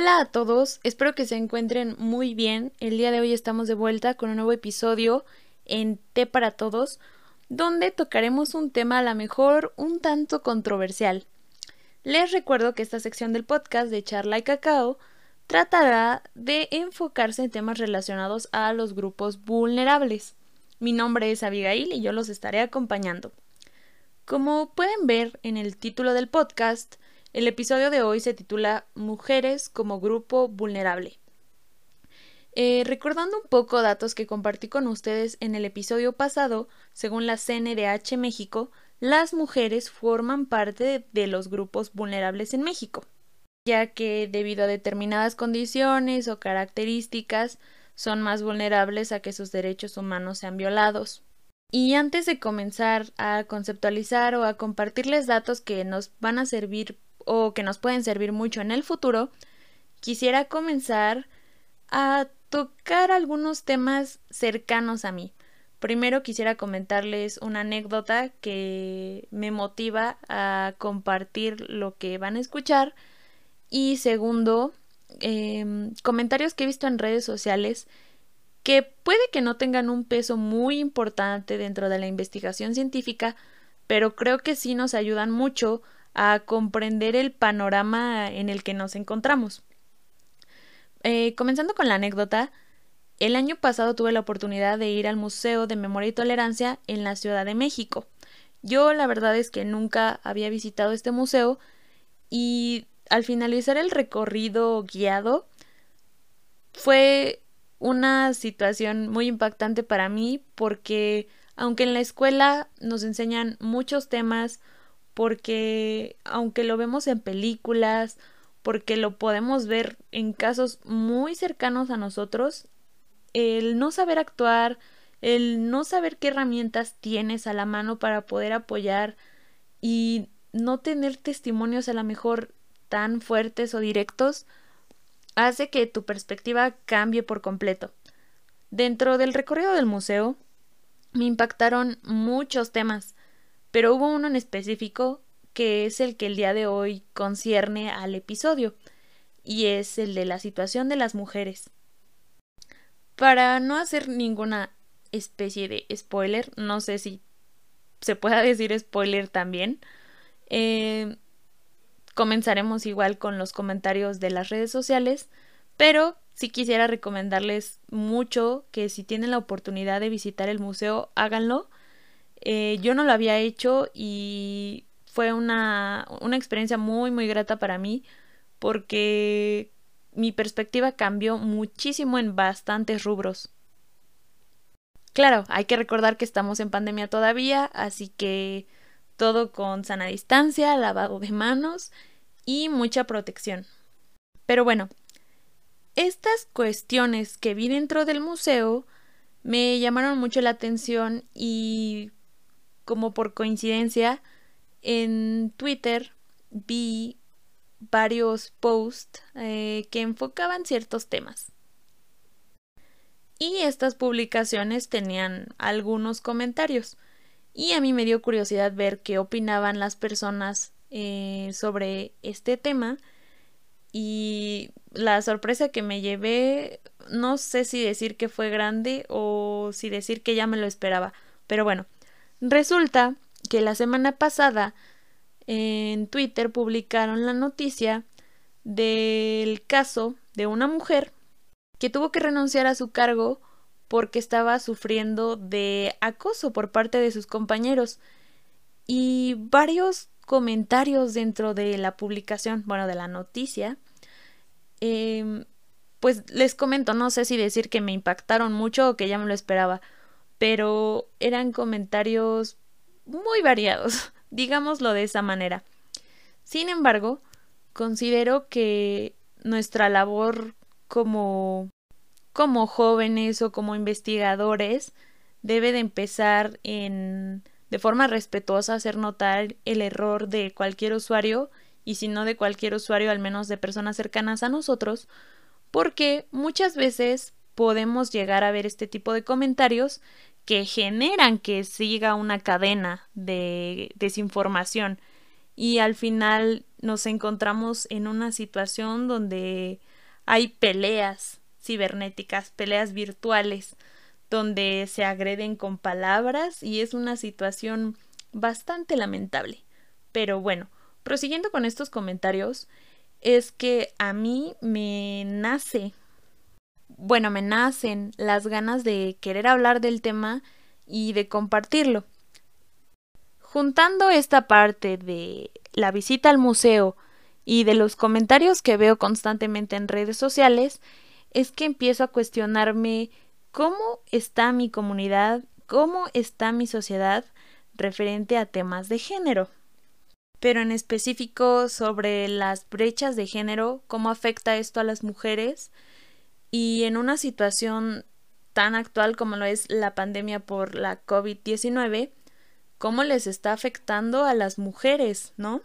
Hola a todos, espero que se encuentren muy bien. El día de hoy estamos de vuelta con un nuevo episodio en Té para Todos, donde tocaremos un tema a lo mejor un tanto controversial. Les recuerdo que esta sección del podcast de Charla y Cacao tratará de enfocarse en temas relacionados a los grupos vulnerables. Mi nombre es Abigail y yo los estaré acompañando. Como pueden ver en el título del podcast, el episodio de hoy se titula Mujeres como grupo vulnerable. Eh, recordando un poco datos que compartí con ustedes en el episodio pasado, según la CNDH México, las mujeres forman parte de los grupos vulnerables en México, ya que debido a determinadas condiciones o características son más vulnerables a que sus derechos humanos sean violados. Y antes de comenzar a conceptualizar o a compartirles datos que nos van a servir o que nos pueden servir mucho en el futuro, quisiera comenzar a tocar algunos temas cercanos a mí. Primero quisiera comentarles una anécdota que me motiva a compartir lo que van a escuchar. Y segundo, em, comentarios que he visto en redes sociales que puede que no tengan un peso muy importante dentro de la investigación científica, pero creo que sí nos ayudan mucho a comprender el panorama en el que nos encontramos. Eh, comenzando con la anécdota, el año pasado tuve la oportunidad de ir al Museo de Memoria y Tolerancia en la Ciudad de México. Yo la verdad es que nunca había visitado este museo y al finalizar el recorrido guiado fue una situación muy impactante para mí porque aunque en la escuela nos enseñan muchos temas, porque aunque lo vemos en películas, porque lo podemos ver en casos muy cercanos a nosotros, el no saber actuar, el no saber qué herramientas tienes a la mano para poder apoyar y no tener testimonios a lo mejor tan fuertes o directos, hace que tu perspectiva cambie por completo. Dentro del recorrido del museo me impactaron muchos temas, pero hubo uno en específico que es el que el día de hoy concierne al episodio, y es el de la situación de las mujeres. Para no hacer ninguna especie de spoiler, no sé si se pueda decir spoiler también, eh, comenzaremos igual con los comentarios de las redes sociales, pero sí quisiera recomendarles mucho que si tienen la oportunidad de visitar el museo, háganlo eh, yo no lo había hecho y fue una, una experiencia muy, muy grata para mí porque mi perspectiva cambió muchísimo en bastantes rubros. Claro, hay que recordar que estamos en pandemia todavía, así que todo con sana distancia, lavado de manos y mucha protección. Pero bueno, estas cuestiones que vi dentro del museo me llamaron mucho la atención y como por coincidencia, en Twitter vi varios posts eh, que enfocaban ciertos temas. Y estas publicaciones tenían algunos comentarios. Y a mí me dio curiosidad ver qué opinaban las personas eh, sobre este tema. Y la sorpresa que me llevé, no sé si decir que fue grande o si decir que ya me lo esperaba. Pero bueno, Resulta que la semana pasada en Twitter publicaron la noticia del caso de una mujer que tuvo que renunciar a su cargo porque estaba sufriendo de acoso por parte de sus compañeros. Y varios comentarios dentro de la publicación, bueno, de la noticia, em, pues les comento, no sé si decir que me impactaron mucho o que ya me lo esperaba, pero eran comentarios muy variados, digámoslo de esa manera. Sin embargo, considero que nuestra labor como como jóvenes o como investigadores debe de empezar en de forma respetuosa hacer notar el error de cualquier usuario y si no de cualquier usuario al menos de personas cercanas a nosotros porque muchas veces podemos llegar a ver este tipo de comentarios que generan que siga una cadena de desinformación y al final nos encontramos en una situación donde hay peleas cibernéticas, peleas virtuales, donde se agreden con palabras y es una situación bastante lamentable. Pero bueno, prosiguiendo con estos comentarios, es que a mí me nace, bueno, me nacen las ganas de querer hablar del tema y de compartirlo. Juntando esta parte de la visita al museo y de los comentarios que veo constantemente en redes sociales, es que empiezo a cuestionarme cómo está mi comunidad, cómo está mi sociedad referente a temas de género. Pero en específico sobre las brechas de género, cómo afecta esto a las mujeres y en una situación tan actual como lo es la pandemia por la COVID-19, cómo les está afectando a las mujeres, ¿no?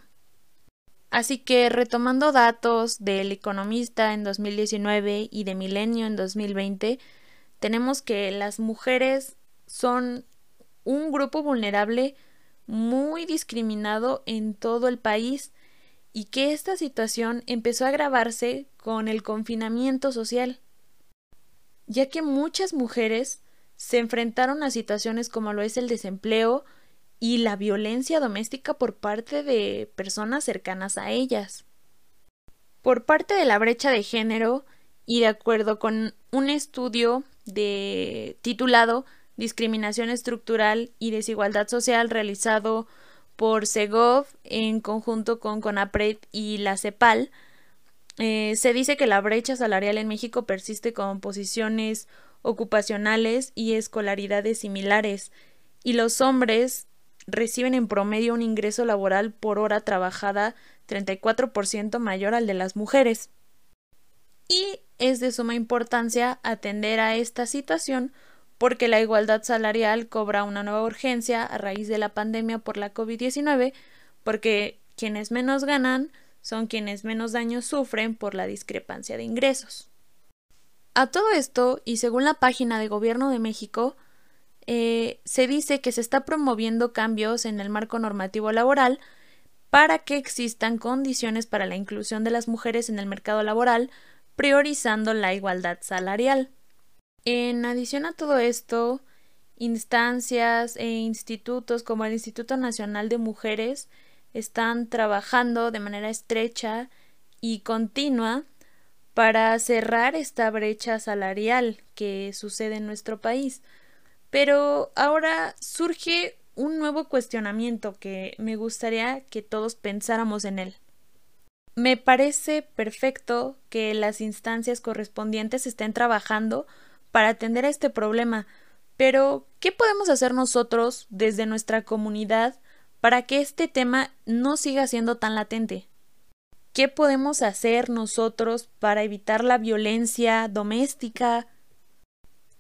Así que retomando datos del Economista en 2019 y de Milenio en 2020, tenemos que las mujeres son un grupo vulnerable muy discriminado en todo el país y que esta situación empezó a agravarse con el confinamiento social, ya que muchas mujeres se enfrentaron a situaciones como lo es el desempleo y la violencia doméstica por parte de personas cercanas a ellas. Por parte de la brecha de género, y de acuerdo con un estudio titulado Discriminación estructural y desigualdad social realizado por Segov en conjunto con CONAPRED y la CEPAL, eh, se dice que la brecha salarial en México persiste con posiciones ocupacionales y escolaridades similares, y los hombres reciben en promedio un ingreso laboral por hora trabajada 34% mayor al de las mujeres. Y es de suma importancia atender a esta situación porque la igualdad salarial cobra una nueva urgencia a raíz de la pandemia por la COVID-19, porque quienes menos ganan son quienes menos daños sufren por la discrepancia de ingresos. A todo esto, y según la página de Gobierno de México, eh, se dice que se está promoviendo cambios en el marco normativo laboral para que existan condiciones para la inclusión de las mujeres en el mercado laboral, priorizando la igualdad salarial. En adición a todo esto, instancias e institutos como el Instituto Nacional de Mujeres están trabajando de manera estrecha y continua para cerrar esta brecha salarial que sucede en nuestro país. Pero ahora surge un nuevo cuestionamiento que me gustaría que todos pensáramos en él. Me parece perfecto que las instancias correspondientes estén trabajando para atender a este problema, pero ¿qué podemos hacer nosotros desde nuestra comunidad para que este tema no siga siendo tan latente? ¿Qué podemos hacer nosotros para evitar la violencia doméstica,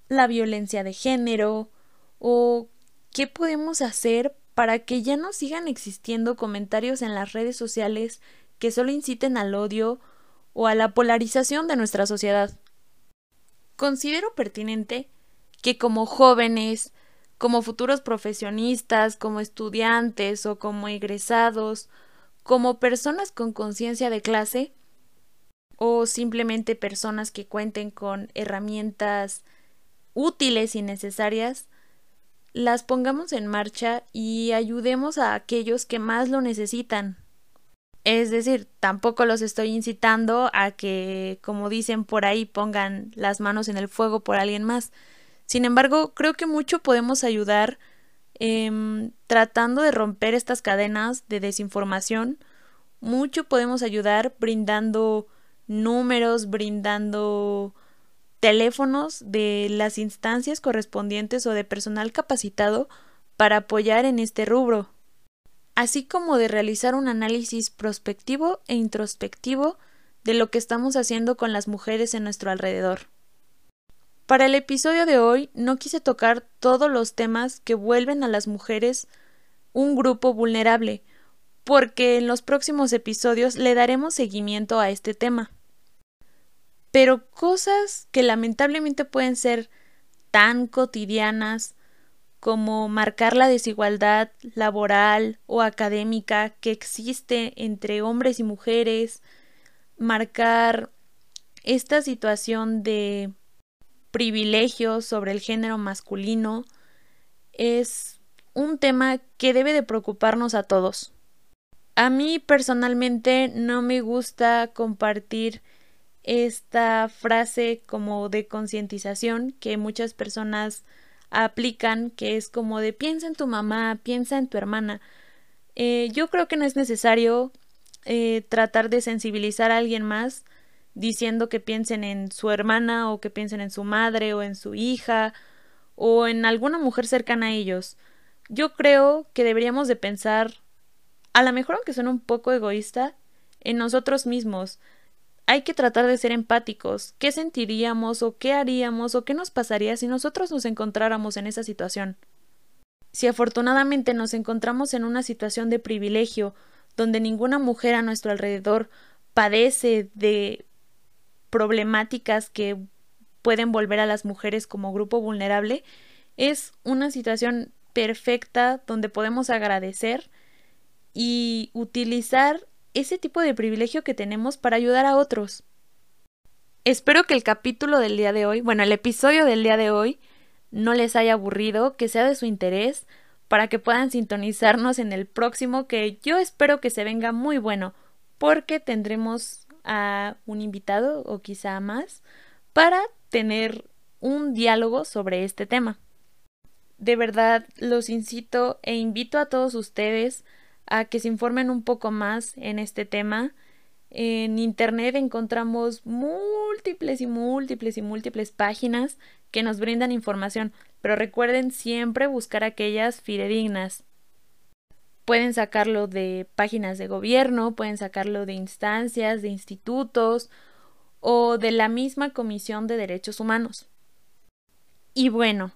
la violencia de género o qué podemos hacer para que ya no sigan existiendo comentarios en las redes sociales que solo inciten al odio o a la polarización de nuestra sociedad. Considero pertinente que como jóvenes, como futuros profesionistas, como estudiantes o como egresados, como personas con conciencia de clase, o simplemente personas que cuenten con herramientas útiles y necesarias, las pongamos en marcha y ayudemos a aquellos que más lo necesitan. Es decir, tampoco los estoy incitando a que, como dicen por ahí, pongan las manos en el fuego por alguien más. Sin embargo, creo que mucho podemos ayudar em, tratando de romper estas cadenas de desinformación. Mucho podemos ayudar brindando números, brindando teléfonos de las instancias correspondientes o de personal capacitado para apoyar en este rubro, así como de realizar un análisis prospectivo e introspectivo de lo que estamos haciendo con las mujeres en nuestro alrededor. Para el episodio de hoy no quise tocar todos los temas que vuelven a las mujeres un grupo vulnerable, porque en los próximos episodios le daremos seguimiento a este tema. Pero cosas que lamentablemente pueden ser tan cotidianas como marcar la desigualdad laboral o académica que existe entre hombres y mujeres, marcar esta situación de privilegio sobre el género masculino es un tema que debe de preocuparnos a todos. A mí personalmente no me gusta compartir esta frase como de concientización que muchas personas aplican, que es como de piensa en tu mamá, piensa en tu hermana. Eh, yo creo que no es necesario eh, tratar de sensibilizar a alguien más diciendo que piensen en su hermana o que piensen en su madre o en su hija o en alguna mujer cercana a ellos. Yo creo que deberíamos de pensar, a lo mejor aunque suene un poco egoísta, en nosotros mismos, hay que tratar de ser empáticos. ¿Qué sentiríamos o qué haríamos o qué nos pasaría si nosotros nos encontráramos en esa situación? Si afortunadamente nos encontramos en una situación de privilegio, donde ninguna mujer a nuestro alrededor padece de problemáticas que pueden volver a las mujeres como grupo vulnerable, es una situación perfecta donde podemos agradecer y utilizar ese tipo de privilegio que tenemos para ayudar a otros. Espero que el capítulo del día de hoy, bueno, el episodio del día de hoy, no les haya aburrido, que sea de su interés, para que puedan sintonizarnos en el próximo, que yo espero que se venga muy bueno, porque tendremos a un invitado o quizá más para tener un diálogo sobre este tema. De verdad, los incito e invito a todos ustedes a que se informen un poco más en este tema. En Internet encontramos múltiples y múltiples y múltiples páginas que nos brindan información, pero recuerden siempre buscar aquellas fidedignas. Pueden sacarlo de páginas de gobierno, pueden sacarlo de instancias, de institutos o de la misma Comisión de Derechos Humanos. Y bueno,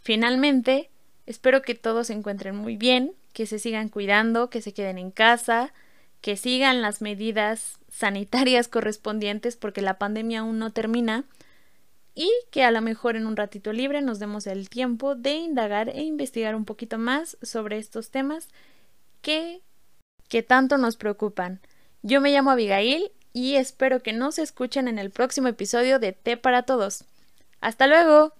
finalmente, espero que todos se encuentren muy bien, que se sigan cuidando, que se queden en casa, que sigan las medidas sanitarias correspondientes porque la pandemia aún no termina y que a lo mejor en un ratito libre nos demos el tiempo de indagar e investigar un poquito más sobre estos temas que, que tanto nos preocupan. Yo me llamo Abigail y espero que nos escuchen en el próximo episodio de Té para Todos. ¡Hasta luego!